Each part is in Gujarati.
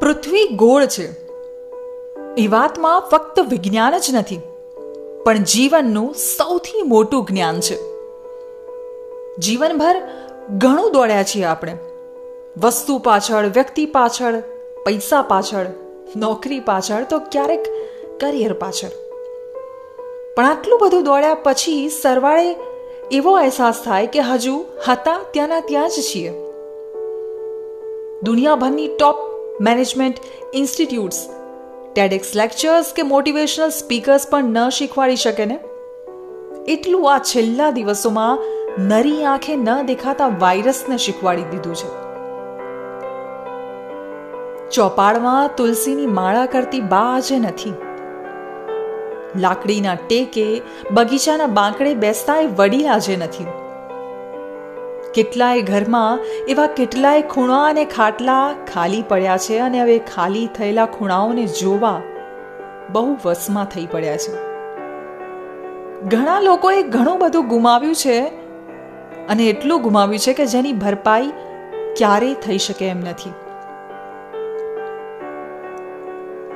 પૃથ્વી ગોળ છે. એ વાતમાં ફક્ત વિજ્ઞાન જ નથી, પણ જીવનનું સૌથી મોટું જ્ઞાન છે. જીવનભર ઘણું દોડ્યા છીએ આપણે. વસ્તુ પાછળ, વ્યક્તિ પાછળ, પૈસા પાછળ, નોકરી પાછળ, તો ક્યારેક કરિયર પાછળ. પણ આટલું બધું દોડ્યા પછી સરવાળે એવો અહેસાસ થાય કે હજુ હતા ત્યાંના ત્યાં જ છીએ. દુનિયાભરની top management institutes TEDx lectures કે મોટિવેશનલ સ્પીકર્સ પણ ન શીખવાડી શકે ને? એટલું આ છેલ્લા દિવસોમાં નરી આંખે ન દેખાતા વાયરસને શીખવાડી દીધું છે. ચોપાડમાં તુલસીની માળા કરતી બા આજે નથી. લાકડીના ટેકે બગીચાના બાંકડે બેસતા એ વડીલ આજે નથી. કેટલાય ઘરમાં એવા કેટલાય ખૂણા અને ખાટલા ખાલી પડ્યા છે અને હવે ખાલી થયેલા ખૂણાઓને જોવા બહુ વસમાં થઈ પડ્યા છે. ઘણા લોકોએ ઘણું બધું ગુમાવ્યું છે અને એટલું ગુમાવ્યું છે કે જેની ભરપાઈ ક્યારેય થઈ શકે એમ નથી.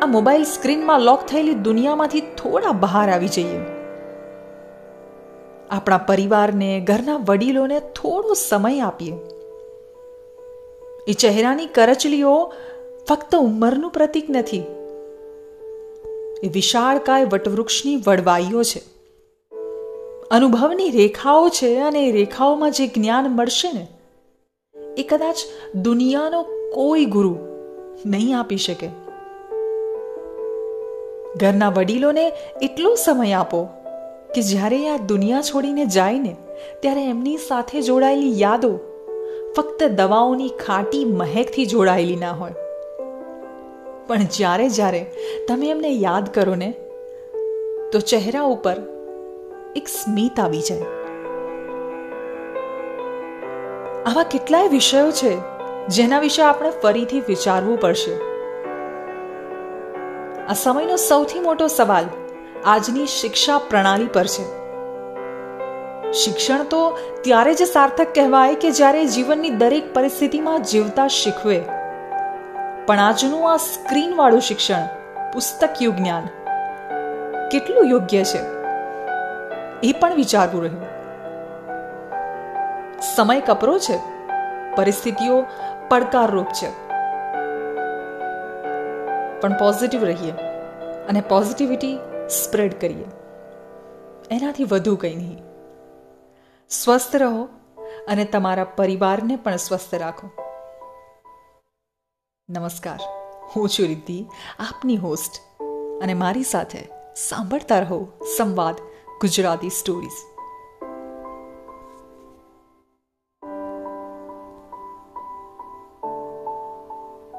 આ મોબાઈલ સ્ક્રીનમાં લોક થયેલી દુનિયામાંથી થોડા બહાર આવી જઈએ. આપણા પરિવારને, ઘરના વડીલોને થોડો સમય આપીએ. એ ચહેરાની કરચલીઓ ફક્ત ઉંમરનું પ્રતીક નથી. એ વિશાળકાય વટવૃક્ષની વડવાઈઓ છે. અનુભવની રેખાઓ છે અને એ રેખાઓમાં જે જ્ઞાન મળશે ને, એ કદાચ દુનિયાનો કોઈ ગુરુ નહીં આપી શકે. ઘરના વડીલોને એટલો સમય આપો કે જ્યારે આ દુનિયા છોડીને જાય ને ત્યારે એમની સાથે જોડાયેલી યાદો ફક્ત દવાઓની ખાટી મહેકથી જોડાયેલી ના હોય. પણ જ્યારે જ્યારે તમે એમને યાદ કરો ને, તો ચહેરા ઉપર એક સ્મિત આવી જાય. આવા કેટલાય વિષયો છે જેના વિશે આપણે ફરીથી વિચારવું પડશે. આ સમયનો સૌથી મોટો સવાલ આજની શિક્ષા પ્રણાલી પર છે. શિક્ષણ તો ત્યારે જ સાર્થક કહેવાય કે જ્યારે જીવનની દરેક પરિસ્થિતિમાં જીવતા શીખવે. પણ આજનું આ સ્ક્રીન વાળું શિક્ષણ પુસ્તકયું જ્ઞાન, કેટલું યોગ્ય છે? એ પણ વિચારવું રહ્યું. સમય કપરો છે. પરિસ્થિતિઓ પડકારરૂપ છે. પણ પોઝિટિવ રહીએ. અને પોઝિટિવિટી સ્પ્રેડ કરીએ. એનાથી વધુ કંઈ નહીં. સ્વસ્થ રહો અને તમારા પરિવારને પણ સ્વસ્થ રાખો. નમસ્કાર. હું છું રિદ્ધિ, આપની હોસ્ટ અને મારી સાથે સાંભળતા રહો સંવાદ ગુજરાતી સ્ટોરીઝ